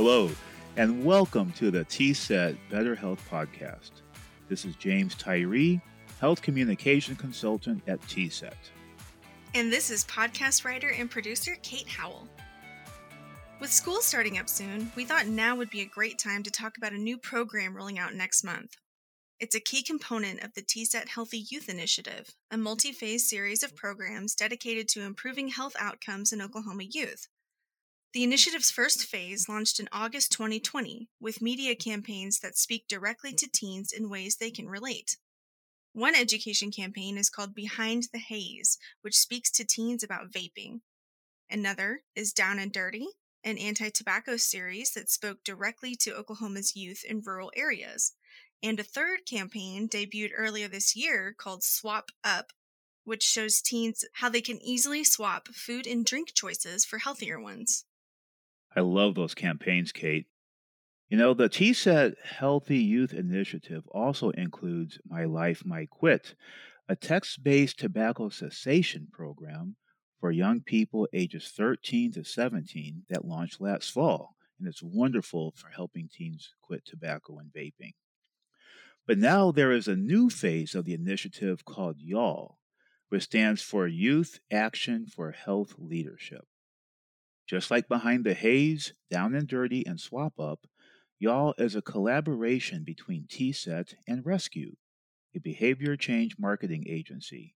Hello, and welcome to the TSET Better Health Podcast. This is James Tyree, Health Communication Consultant at TSET. And this is podcast writer and producer Kate Howell. With school starting up soon, we thought now would be a great time to talk about a new program rolling out next month. It's a key component of the TSET Healthy Youth Initiative, a multi phase series of programs dedicated to improving health outcomes in Oklahoma youth. The initiative's first phase launched in August 2020 with media campaigns that speak directly to teens in ways they can relate. One education campaign is called Behind the Haze, which speaks to teens about vaping. Another is Down and Dirty, an anti tobacco series that spoke directly to Oklahoma's youth in rural areas. And a third campaign debuted earlier this year called Swap Up, which shows teens how they can easily swap food and drink choices for healthier ones. I love those campaigns, Kate. You know, the TSET Healthy Youth Initiative also includes My Life, My Quit, a text based tobacco cessation program for young people ages 13 to 17 that launched last fall. And it's wonderful for helping teens quit tobacco and vaping. But now there is a new phase of the initiative called YALL, which stands for Youth Action for Health Leadership. Just like Behind the Haze, Down and Dirty, and Swap Up, Y'all is a collaboration between TSET and Rescue, a behavior change marketing agency.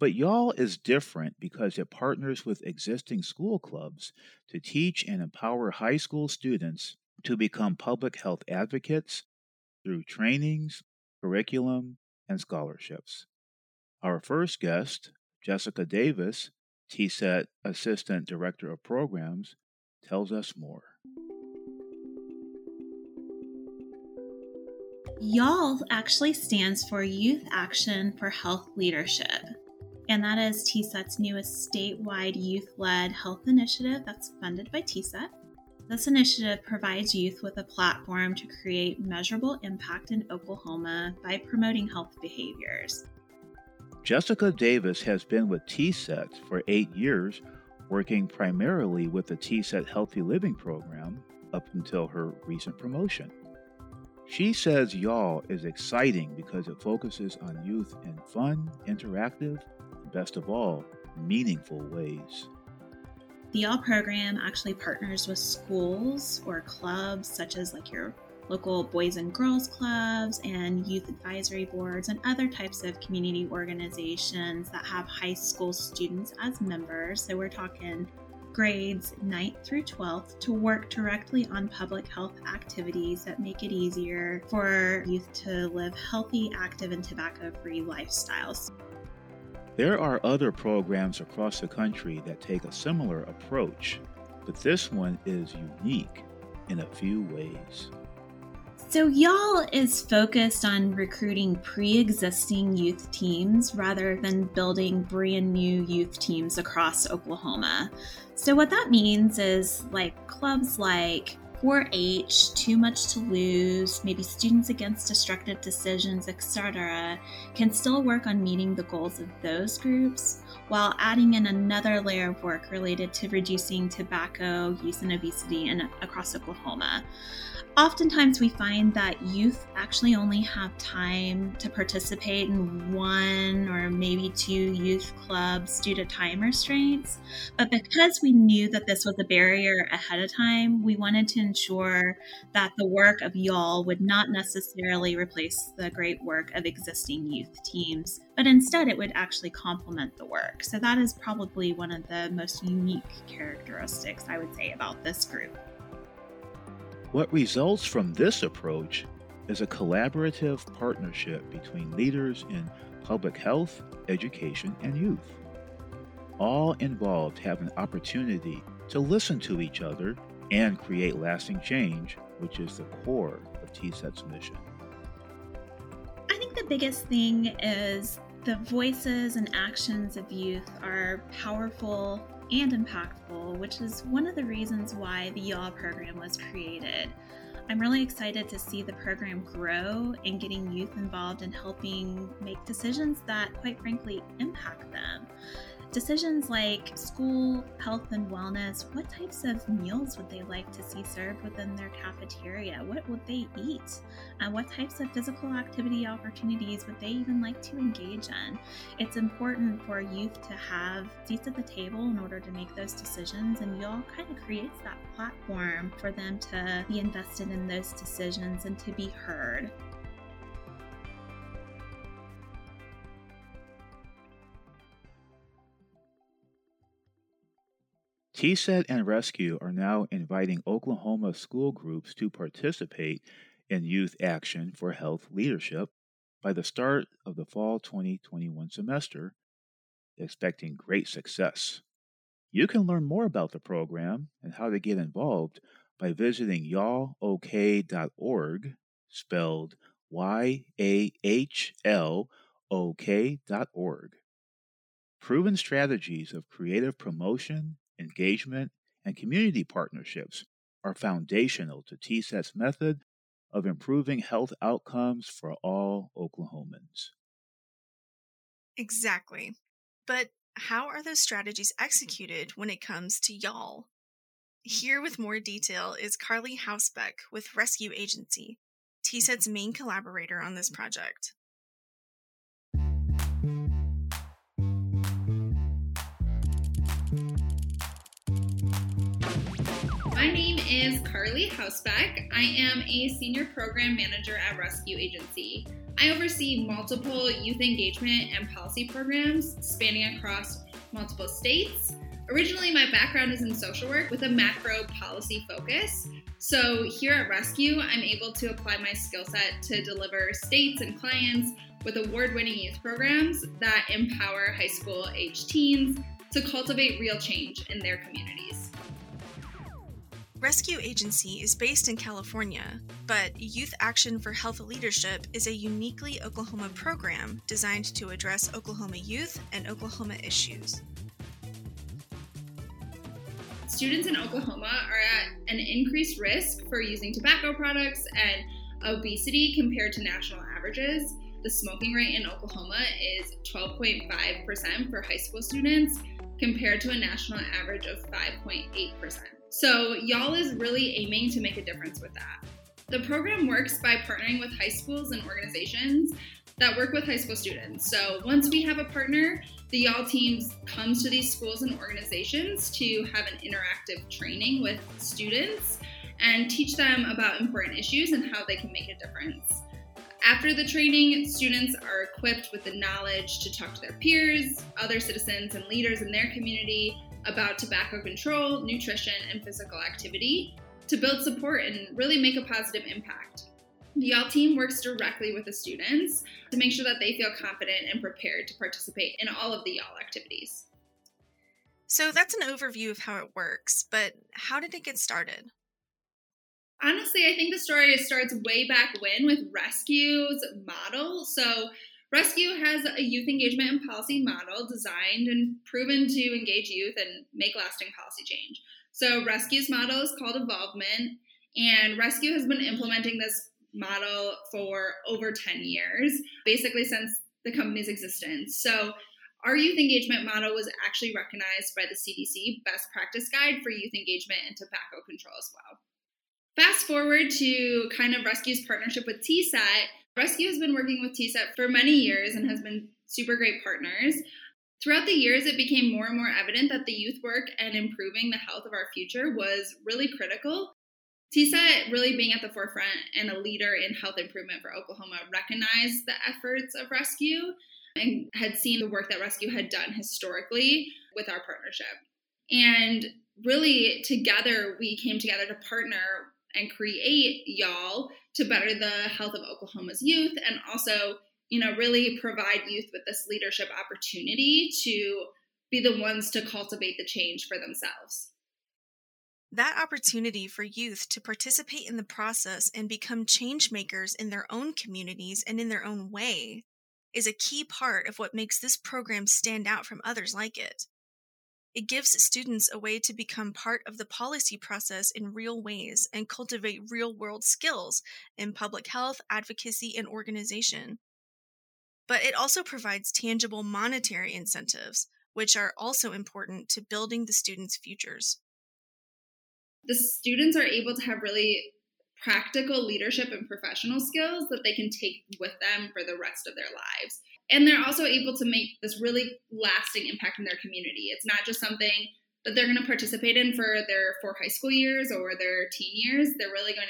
But Y'all is different because it partners with existing school clubs to teach and empower high school students to become public health advocates through trainings, curriculum, and scholarships. Our first guest, Jessica Davis, TSET Assistant Director of Programs, tells us more. YALL actually stands for Youth Action for Health Leadership. And that is TSET's newest statewide youth led health initiative that's funded by TSET. This initiative provides youth with a platform to create measurable impact in Oklahoma by promoting health behaviors. Jessica Davis has been with TSET for eight years, working primarily with the TSET Healthy Living program up until her recent promotion. She says Y'all is exciting because it focuses on youth in fun, interactive, and best of all, meaningful ways. The Y'all program actually partners with schools or clubs such as like your local boys and girls clubs and youth advisory boards and other types of community organizations that have high school students as members. So we're talking grades 9th through 12th to work directly on public health activities that make it easier for youth to live healthy, active, and tobacco free lifestyles. There are other programs across the country that take a similar approach, but this one is unique in a few ways. So, Y'all is focused on recruiting pre existing youth teams rather than building brand new youth teams across Oklahoma. So, what that means is like clubs like 4 H, Too Much to Lose, maybe Students Against Destructive Decisions, etc., can still work on meeting the goals of those groups while adding in another layer of work related to reducing tobacco use and obesity in, across Oklahoma oftentimes we find that youth actually only have time to participate in one or maybe two youth clubs due to time restraints. But because we knew that this was a barrier ahead of time, we wanted to ensure that the work of y'all would not necessarily replace the great work of existing youth teams, but instead it would actually complement the work. So that is probably one of the most unique characteristics I would say about this group. What results from this approach is a collaborative partnership between leaders in public health, education, and youth. All involved have an opportunity to listen to each other and create lasting change, which is the core of TSET's mission. I think the biggest thing is the voices and actions of youth are powerful and impactful, which is one of the reasons why the Y'all program was created. I'm really excited to see the program grow and getting youth involved in helping make decisions that, quite frankly, impact them. Decisions like school, health, and wellness what types of meals would they like to see served within their cafeteria? What would they eat? Uh, what types of physical activity opportunities would they even like to engage in? It's important for youth to have seats at the table in order to make those decisions, and y'all kind of creates that platform for them to be invested in those decisions and to be heard. TSET and Rescue are now inviting Oklahoma school groups to participate in Youth Action for Health Leadership by the start of the fall 2021 semester, expecting great success. You can learn more about the program and how to get involved by visiting yahlok.org, spelled Y A H L O K.org. Proven strategies of creative promotion engagement, and community partnerships are foundational to TSET's method of improving health outcomes for all Oklahomans. Exactly. But how are those strategies executed when it comes to y'all? Here with more detail is Carly Hausbeck with Rescue Agency, TSET's main collaborator on this project. My name is Carly Hausbeck. I am a senior program manager at Rescue Agency. I oversee multiple youth engagement and policy programs spanning across multiple states. Originally, my background is in social work with a macro policy focus. So, here at Rescue, I'm able to apply my skill set to deliver states and clients with award winning youth programs that empower high school age teens to cultivate real change in their communities. Rescue Agency is based in California, but Youth Action for Health Leadership is a uniquely Oklahoma program designed to address Oklahoma youth and Oklahoma issues. Students in Oklahoma are at an increased risk for using tobacco products and obesity compared to national averages. The smoking rate in Oklahoma is 12.5% for high school students compared to a national average of 5.8%. So, y'all is really aiming to make a difference with that. The program works by partnering with high schools and organizations that work with high school students. So, once we have a partner, the y'all teams comes to these schools and organizations to have an interactive training with students and teach them about important issues and how they can make a difference. After the training, students are equipped with the knowledge to talk to their peers, other citizens, and leaders in their community about tobacco control, nutrition, and physical activity to build support and really make a positive impact. The YALL team works directly with the students to make sure that they feel confident and prepared to participate in all of the YALL activities. So that's an overview of how it works, but how did it get started? Honestly, I think the story starts way back when with Rescue's model. So, Rescue has a youth engagement and policy model designed and proven to engage youth and make lasting policy change. So, Rescue's model is called Evolvement, and Rescue has been implementing this model for over 10 years, basically since the company's existence. So, our youth engagement model was actually recognized by the CDC Best Practice Guide for Youth Engagement and Tobacco Control as well. Fast forward to kind of Rescue's partnership with TSET, Rescue has been working with TSET for many years and has been super great partners. Throughout the years, it became more and more evident that the youth work and improving the health of our future was really critical. TSET, really being at the forefront and a leader in health improvement for Oklahoma, recognized the efforts of Rescue and had seen the work that Rescue had done historically with our partnership. And really, together, we came together to partner and create y'all to better the health of Oklahoma's youth and also, you know, really provide youth with this leadership opportunity to be the ones to cultivate the change for themselves. That opportunity for youth to participate in the process and become change makers in their own communities and in their own way is a key part of what makes this program stand out from others like it. It gives students a way to become part of the policy process in real ways and cultivate real world skills in public health, advocacy, and organization. But it also provides tangible monetary incentives, which are also important to building the students' futures. The students are able to have really practical leadership and professional skills that they can take with them for the rest of their lives. And they're also able to make this really lasting impact in their community. It's not just something that they're going to participate in for their four high school years or their teen years. They're really going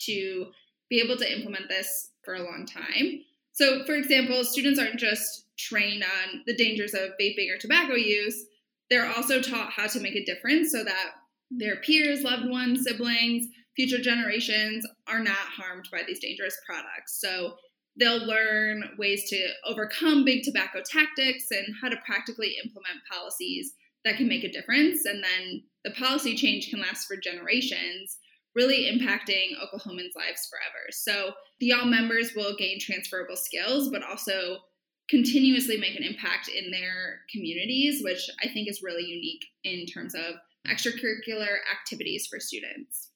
to be able to implement this for a long time. So, for example, students aren't just trained on the dangers of vaping or tobacco use, they're also taught how to make a difference so that their peers, loved ones, siblings, future generations are not harmed by these dangerous products. So they'll learn ways to overcome big tobacco tactics and how to practically implement policies that can make a difference. And then the policy change can last for generations, really impacting Oklahomans' lives forever. So the Y'all members will gain transferable skills, but also continuously make an impact in their communities, which I think is really unique in terms of extracurricular activities for students.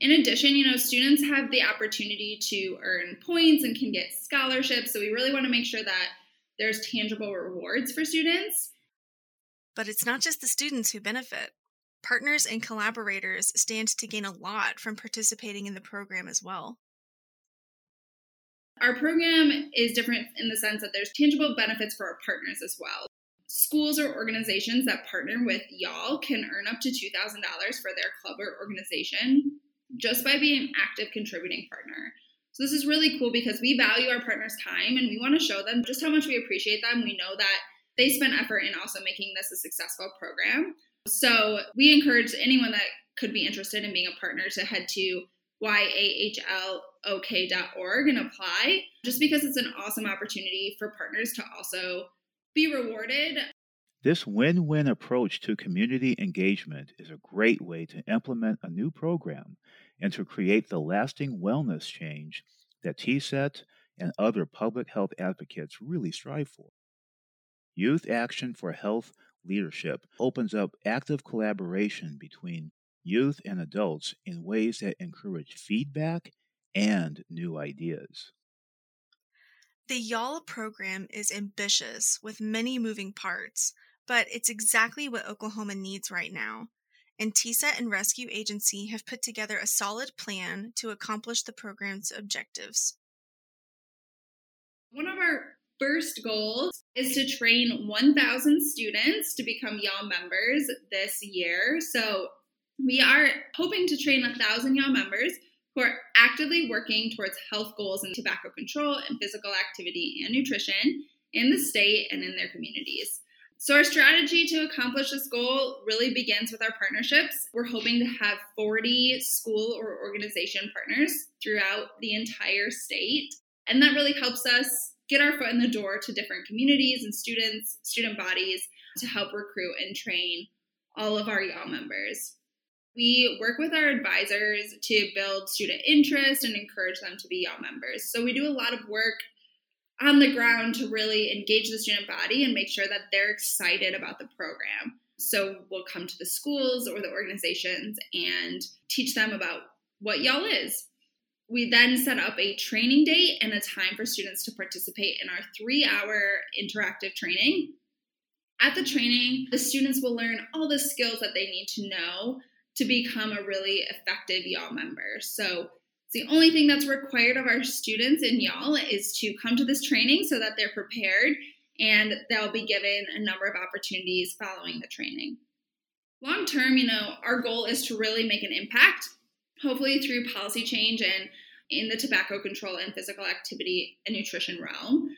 In addition, you know, students have the opportunity to earn points and can get scholarships. So we really want to make sure that there's tangible rewards for students. But it's not just the students who benefit. Partners and collaborators stand to gain a lot from participating in the program as well. Our program is different in the sense that there's tangible benefits for our partners as well. Schools or organizations that partner with y'all can earn up to $2,000 for their club or organization just by being an active contributing partner. So this is really cool because we value our partners' time and we want to show them just how much we appreciate them. We know that they spend effort in also making this a successful program. So we encourage anyone that could be interested in being a partner to head to yahlok.org and apply just because it's an awesome opportunity for partners to also be rewarded. This win win approach to community engagement is a great way to implement a new program and to create the lasting wellness change that TSET and other public health advocates really strive for. Youth Action for Health Leadership opens up active collaboration between youth and adults in ways that encourage feedback and new ideas. The Y'all program is ambitious with many moving parts, but it's exactly what Oklahoma needs right now and TSET and Rescue Agency have put together a solid plan to accomplish the program's objectives. One of our first goals is to train 1,000 students to become Y'all members this year. So we are hoping to train 1,000 Y'all members who are actively working towards health goals in tobacco control and physical activity and nutrition in the state and in their communities. So, our strategy to accomplish this goal really begins with our partnerships. We're hoping to have 40 school or organization partners throughout the entire state. And that really helps us get our foot in the door to different communities and students, student bodies to help recruit and train all of our Y'all members. We work with our advisors to build student interest and encourage them to be Y'all members. So, we do a lot of work on the ground to really engage the student body and make sure that they're excited about the program. So we'll come to the schools or the organizations and teach them about what y'all is. We then set up a training date and a time for students to participate in our three hour interactive training. At the training, the students will learn all the skills that they need to know to become a really effective y'all member. So the only thing that's required of our students and y'all is to come to this training so that they're prepared and they'll be given a number of opportunities following the training. Long term, you know, our goal is to really make an impact, hopefully through policy change and in the tobacco control and physical activity and nutrition realm.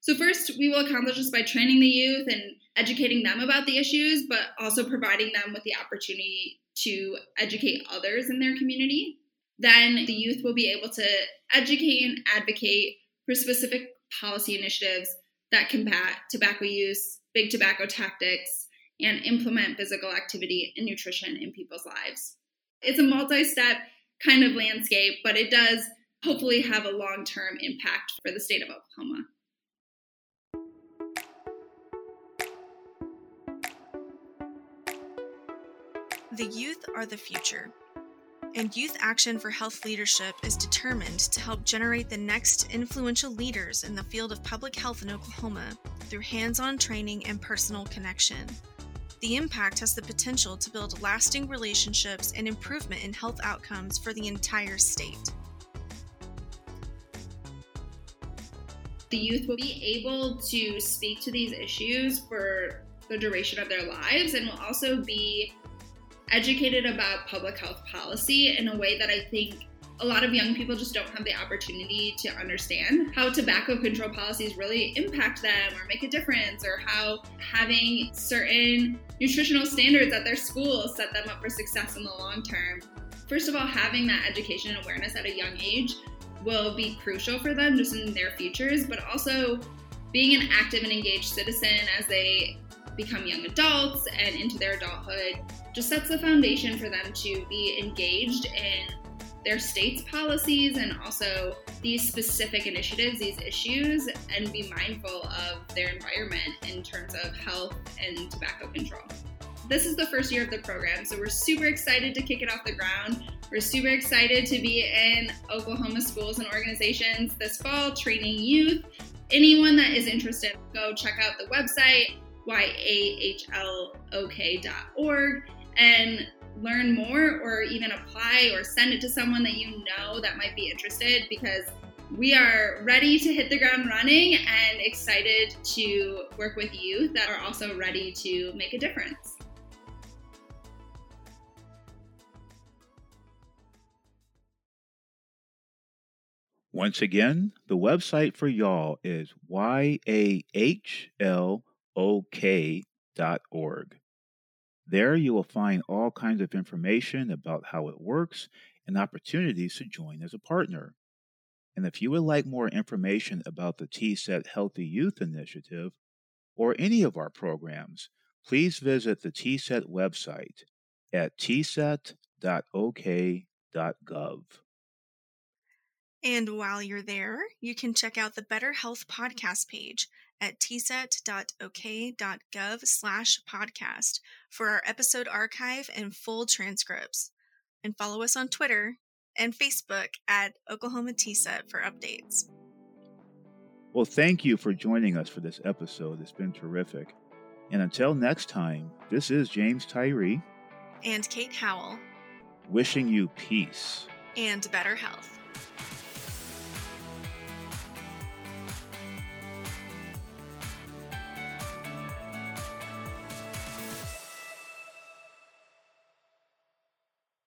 So, first, we will accomplish this by training the youth and educating them about the issues, but also providing them with the opportunity to educate others in their community then the youth will be able to educate and advocate for specific policy initiatives that combat tobacco use, big tobacco tactics, and implement physical activity and nutrition in people's lives. It's a multi step kind of landscape, but it does hopefully have a long term impact for the state of Oklahoma. The youth are the future. And Youth Action for Health Leadership is determined to help generate the next influential leaders in the field of public health in Oklahoma through hands on training and personal connection. The impact has the potential to build lasting relationships and improvement in health outcomes for the entire state. The youth will be able to speak to these issues for the duration of their lives and will also be educated about public health policy in a way that I think a lot of young people just don't have the opportunity to understand how tobacco control policies really impact them or make a difference, or how having certain nutritional standards at their school set them up for success in the long term. First of all, having that education and awareness at a young age will be crucial for them just in their futures, but also being an active and engaged citizen as they become young adults and into their adulthood just sets the foundation for them to be engaged in their state's policies and also these specific initiatives, these issues, and be mindful of their environment in terms of health and tobacco control. This is the first year of the program, so we're super excited to kick it off the ground. We're super excited to be in Oklahoma schools and organizations this fall, training youth. Anyone that is interested, go check out the website, yahlok.org, and learn more or even apply or send it to someone that you know that might be interested because we are ready to hit the ground running and excited to work with youth that are also ready to make a difference. Once again, the website for y'all is yahlok.org. There you will find all kinds of information about how it works and opportunities to join as a partner. And if you would like more information about the TSET Healthy Youth Initiative or any of our programs, please visit the TSET website at tset.ok.gov. And while you're there, you can check out the Better Health podcast page at tset.ok.gov slash podcast for our episode archive and full transcripts. And follow us on Twitter and Facebook at Oklahoma TSET for updates. Well, thank you for joining us for this episode. It's been terrific. And until next time, this is James Tyree and Kate Howell wishing you peace and better health.